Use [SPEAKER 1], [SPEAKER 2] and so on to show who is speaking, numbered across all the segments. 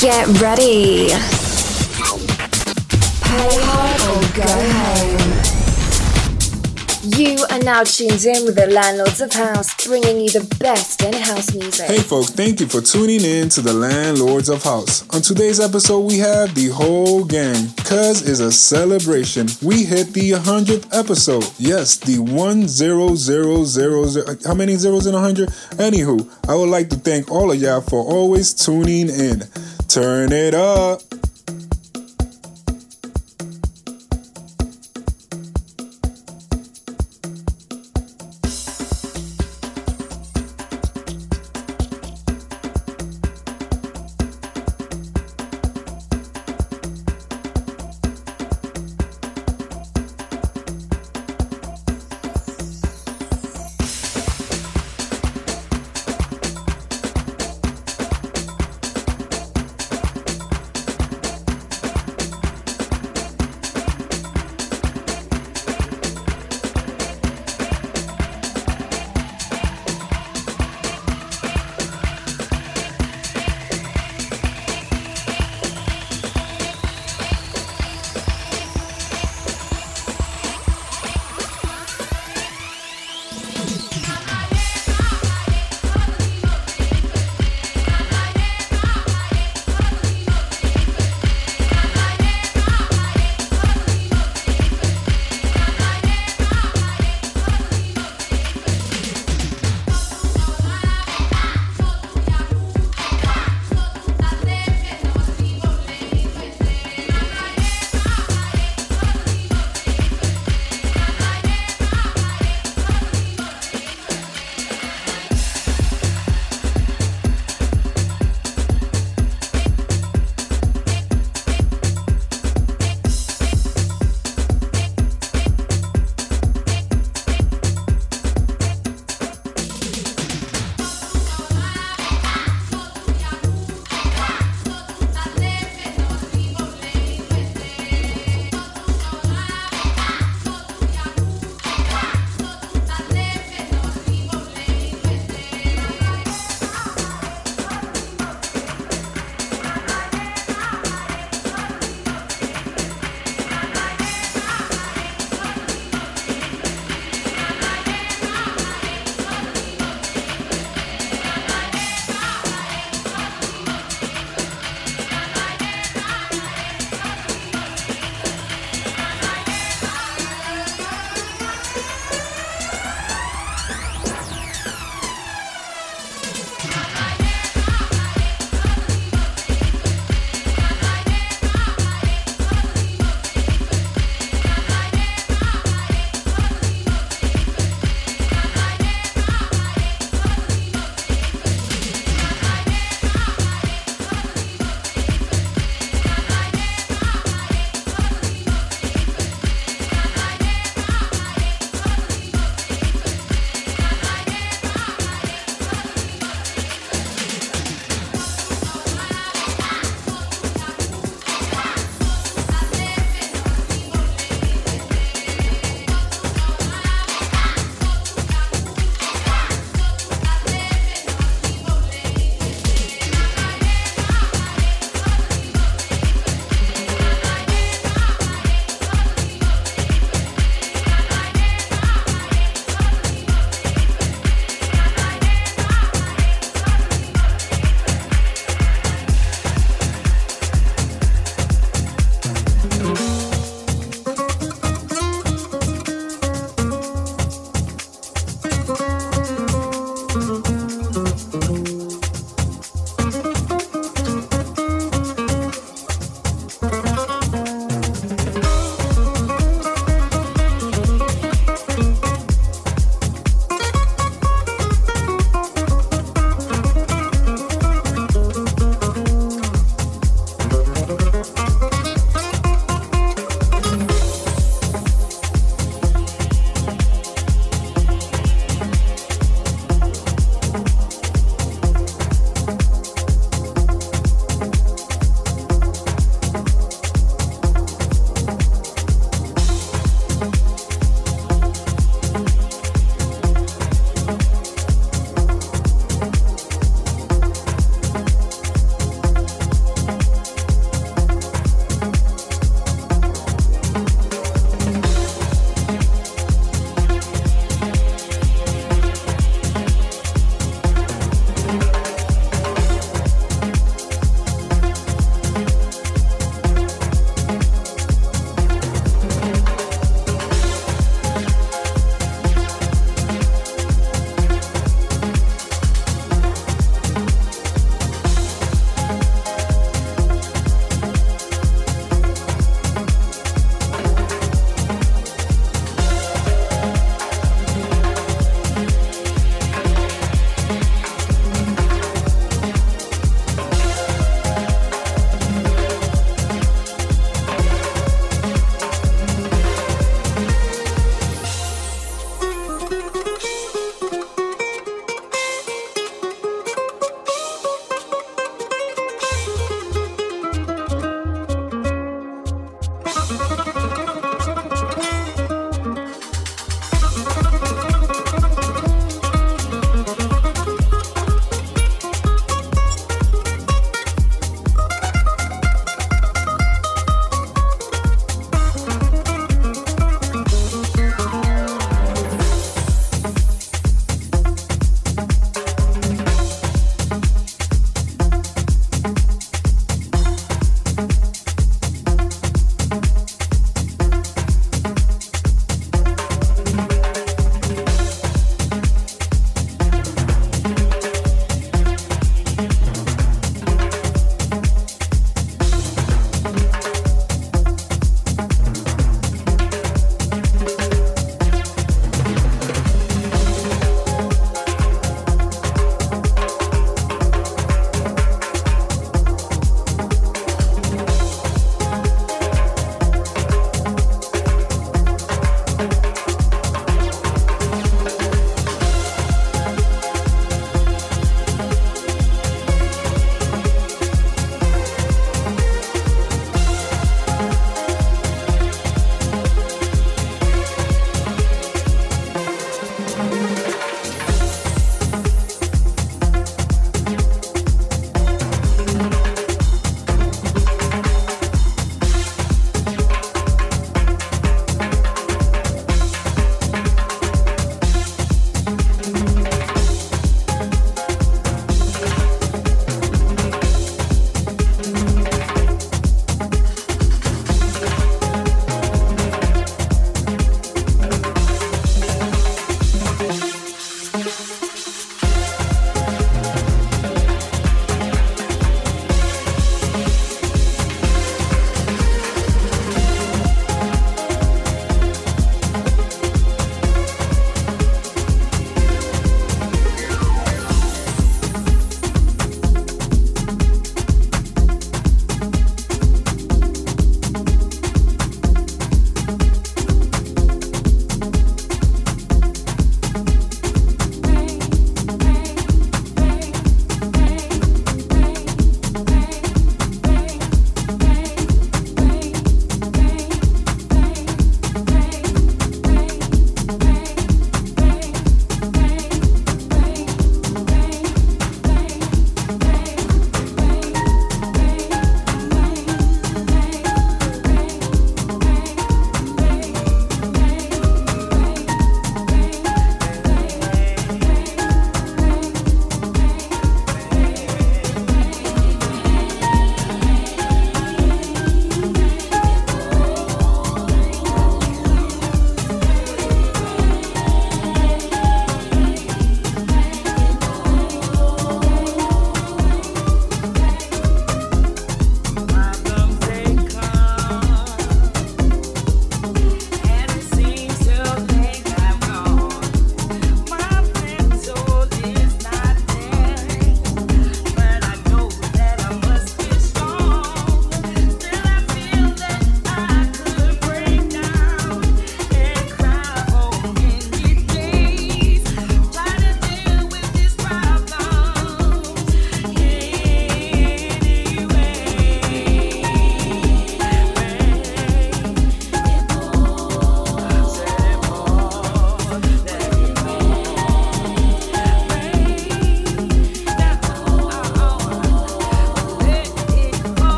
[SPEAKER 1] Get ready. Pay hard or go home. You are now tuned in with the Landlords of House, bringing you the best in house music.
[SPEAKER 2] Hey folks, thank you for tuning in to the Landlords of House. On today's episode, we have the whole gang. Cuz is a celebration. We hit the 100th episode. Yes, the 10000. How many zeros in 100? Anywho, I would like to thank all of y'all for always tuning in. Turn it up.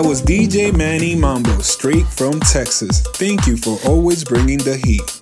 [SPEAKER 2] That was DJ Manny Mambo, straight from Texas. Thank you for always bringing the heat.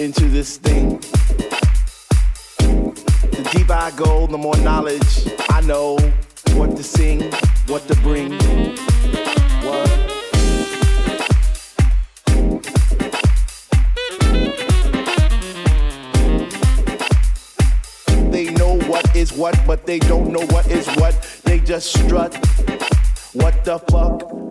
[SPEAKER 3] Into this thing. The deeper I go, the more knowledge I know what to sing, what to bring. What? They know what is what, but they don't know what is what. They just strut. What the fuck?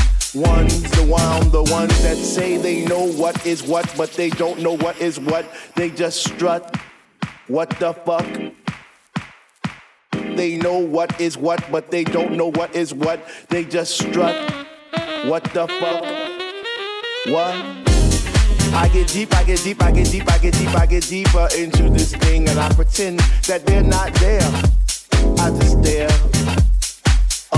[SPEAKER 3] ones, the one, the ones that say they know what is what, but they don't know what is what. They just strut. What the fuck? They know what is what, but they don't know what is what. They just strut. What the fuck? What? I get deep, I get deep, I get deep, I get deep, I get deeper into this thing, and I pretend that they're not there. I just stare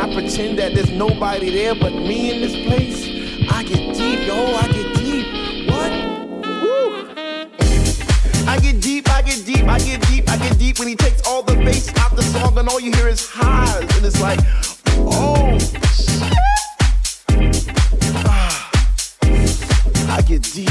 [SPEAKER 3] I pretend that there's nobody there but me in this place. I get deep, yo, I get deep. What? Woo! I get deep, I get deep, I get deep, I get deep when he takes all the bass out the song and all you hear is highs and it's like, oh shit. Ah, I get deep.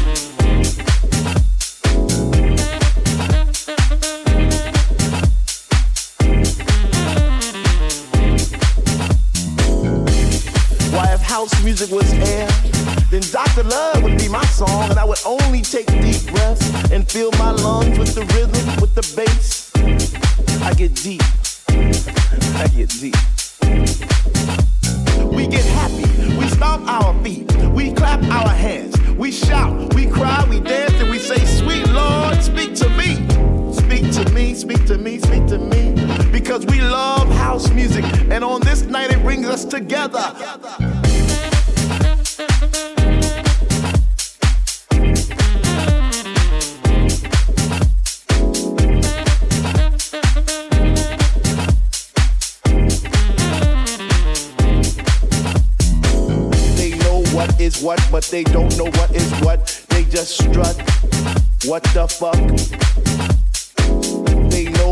[SPEAKER 3] House music was air? then Dr. Love would be my song, and I would only take deep breaths and fill my lungs with the rhythm, with the bass. I get deep. I get deep. We get happy, we stomp our feet, we clap our hands, we shout, we cry, we dance, and we say, Sweet Lord, speak to me. To me, speak to me, speak to me. Because we love house music, and on this night it brings us together. is what, but they don't know what is what. They just strut. What the fuck?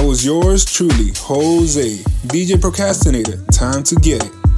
[SPEAKER 2] Was yours truly, Jose, DJ Procastronator. Time to get it.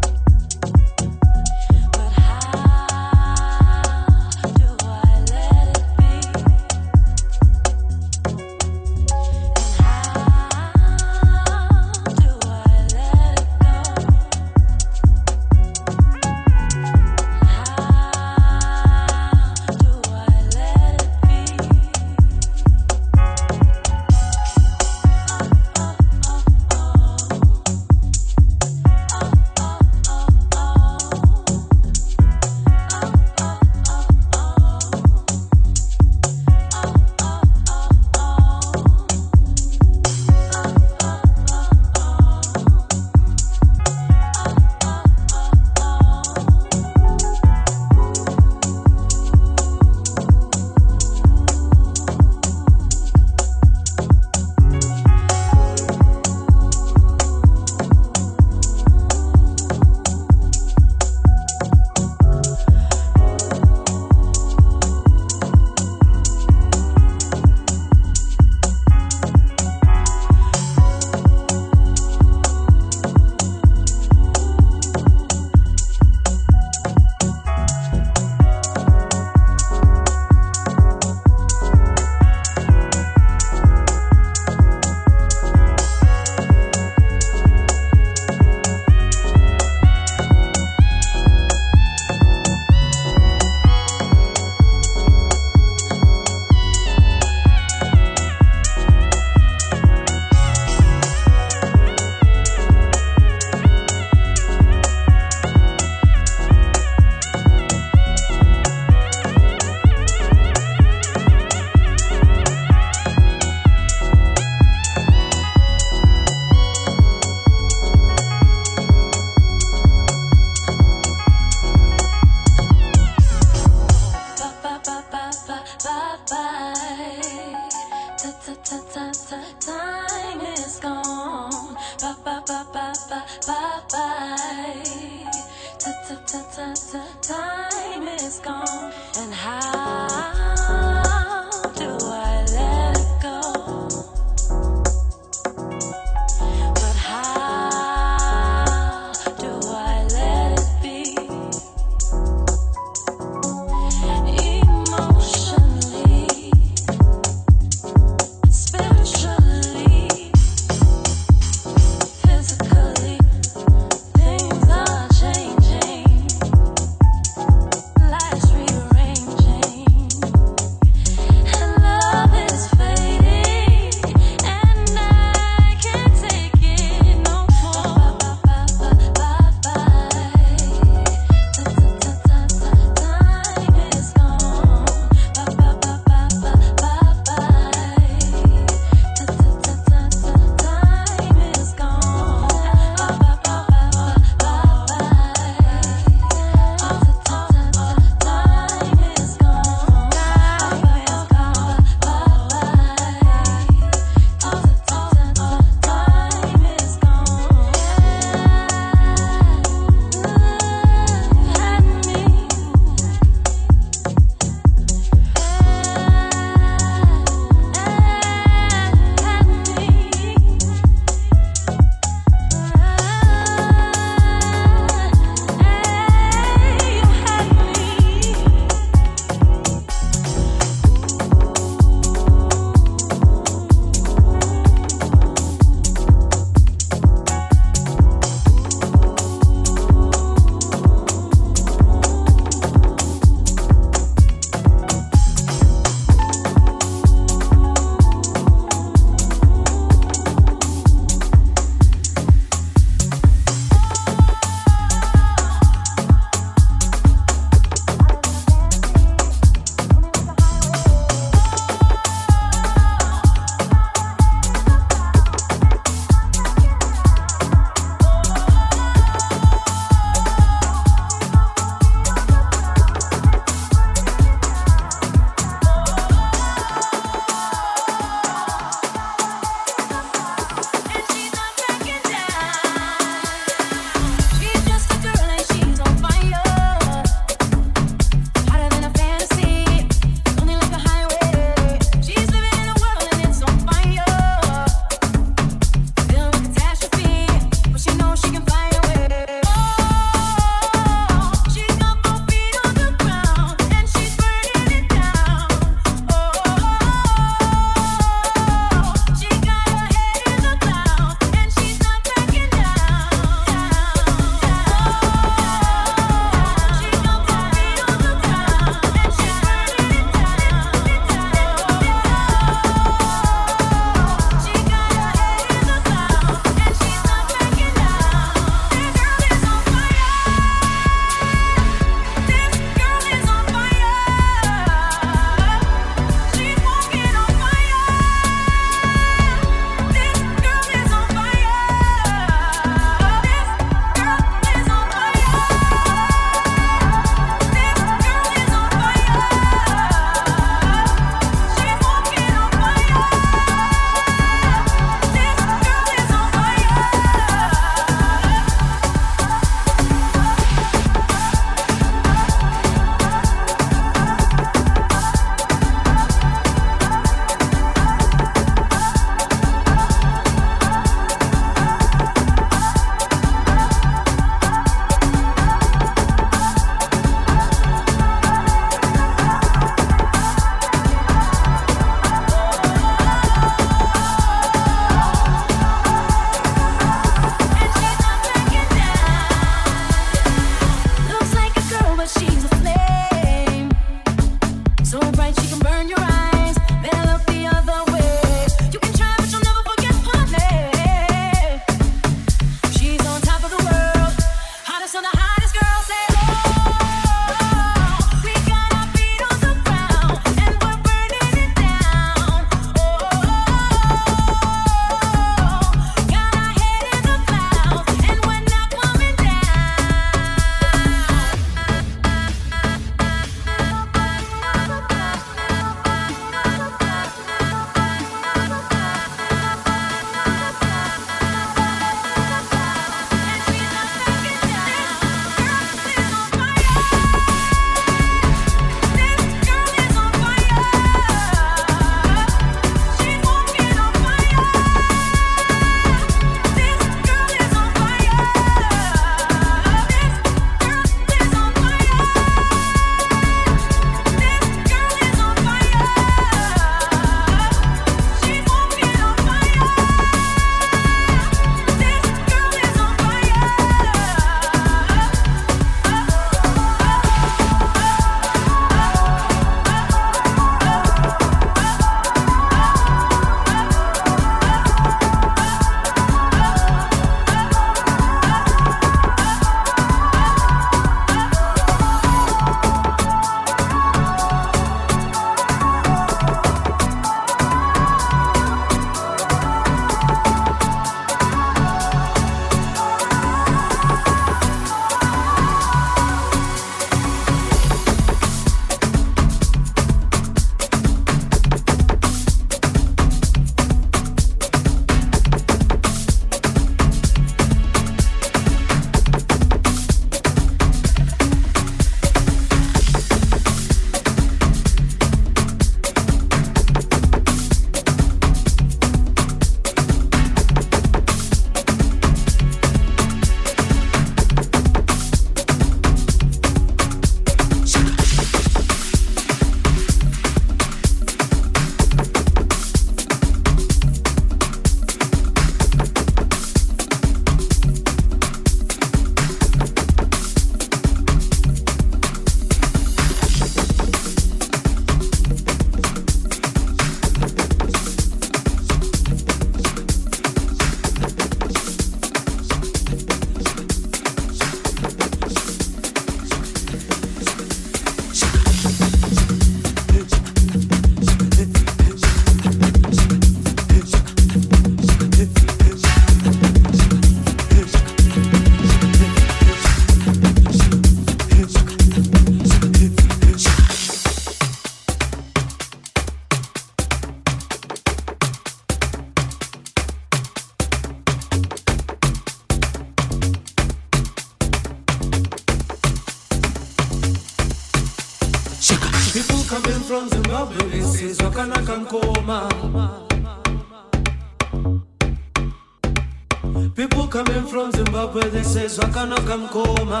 [SPEAKER 4] Zwakanaka Nkoma.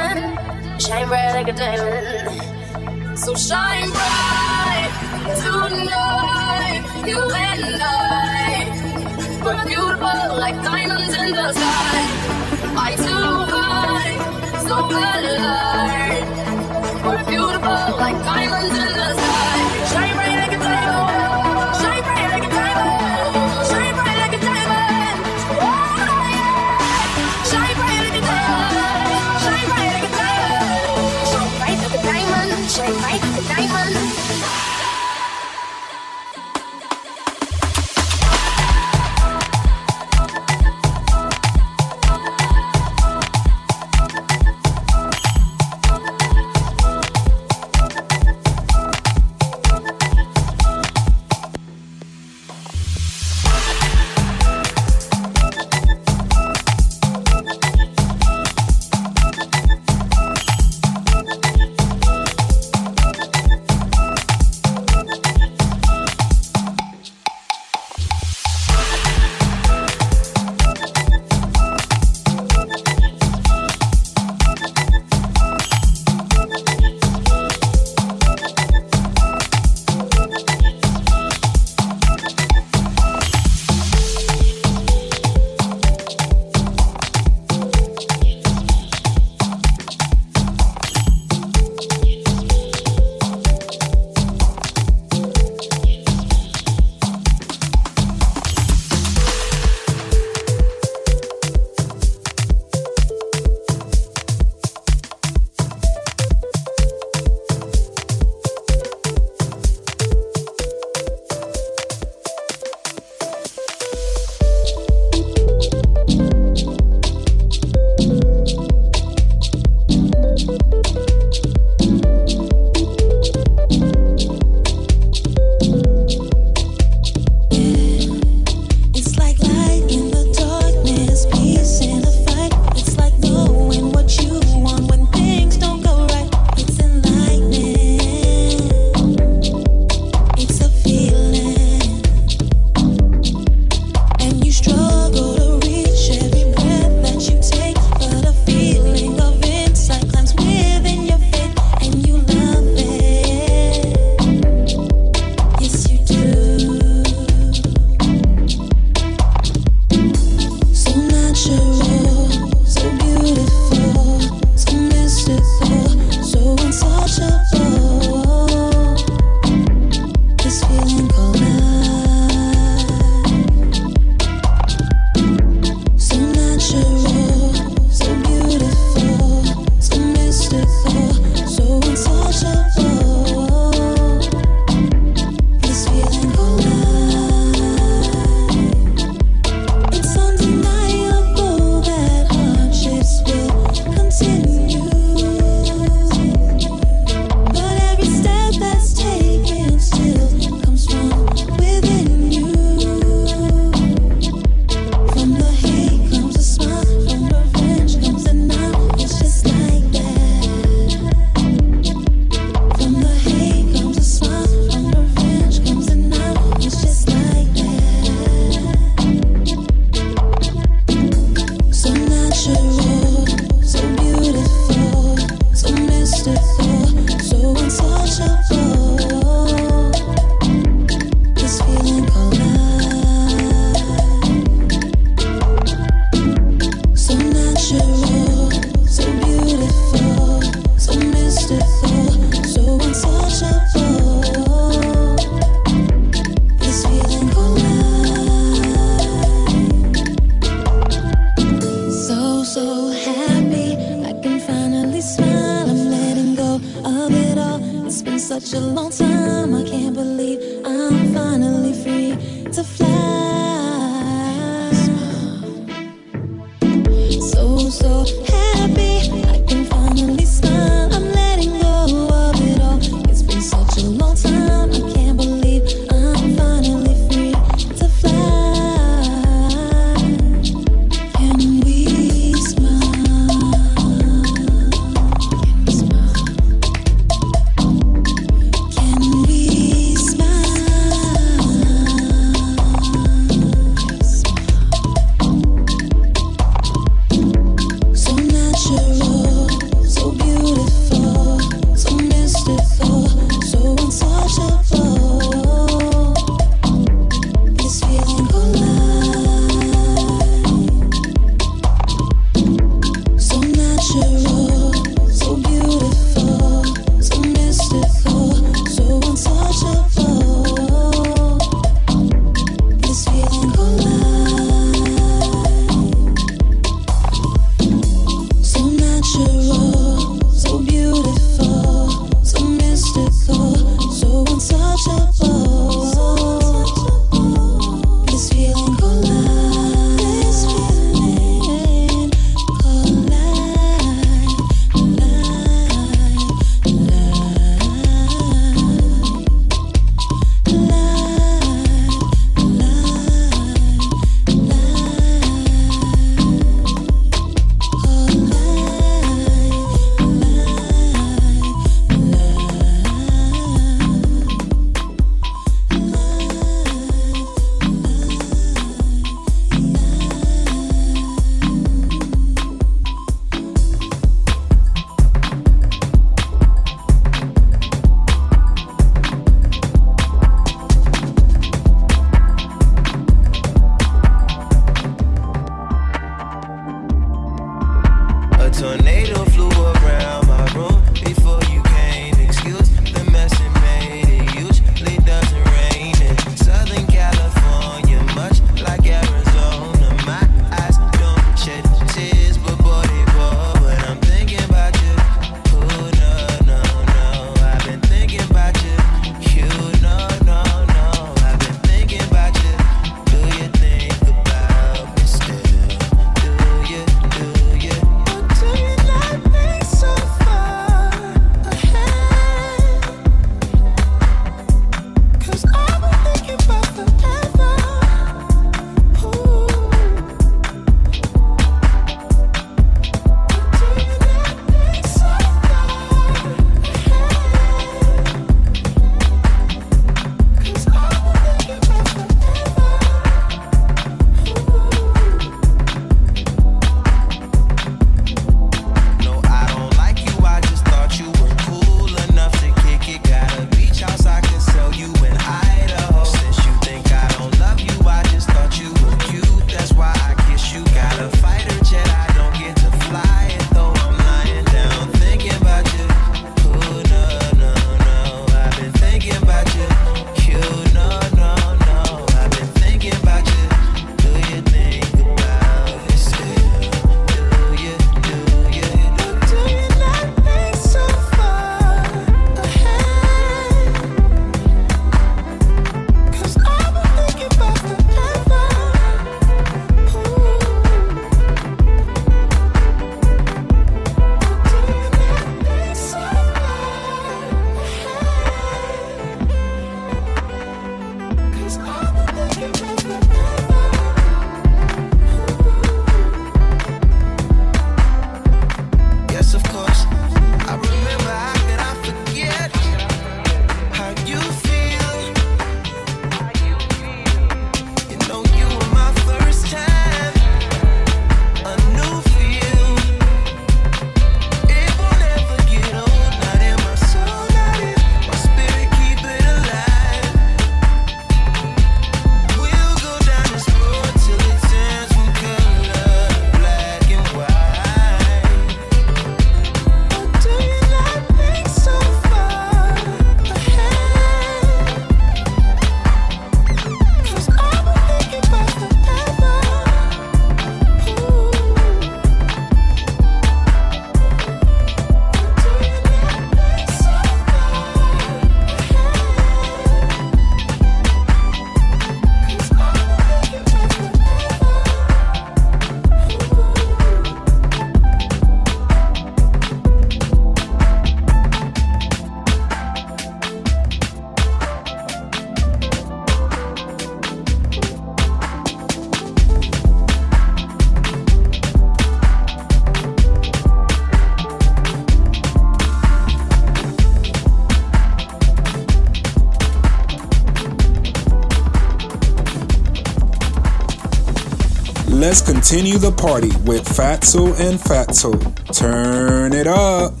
[SPEAKER 5] Continue the party with Fatso and Fatso. Turn it up.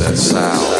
[SPEAKER 1] that sound.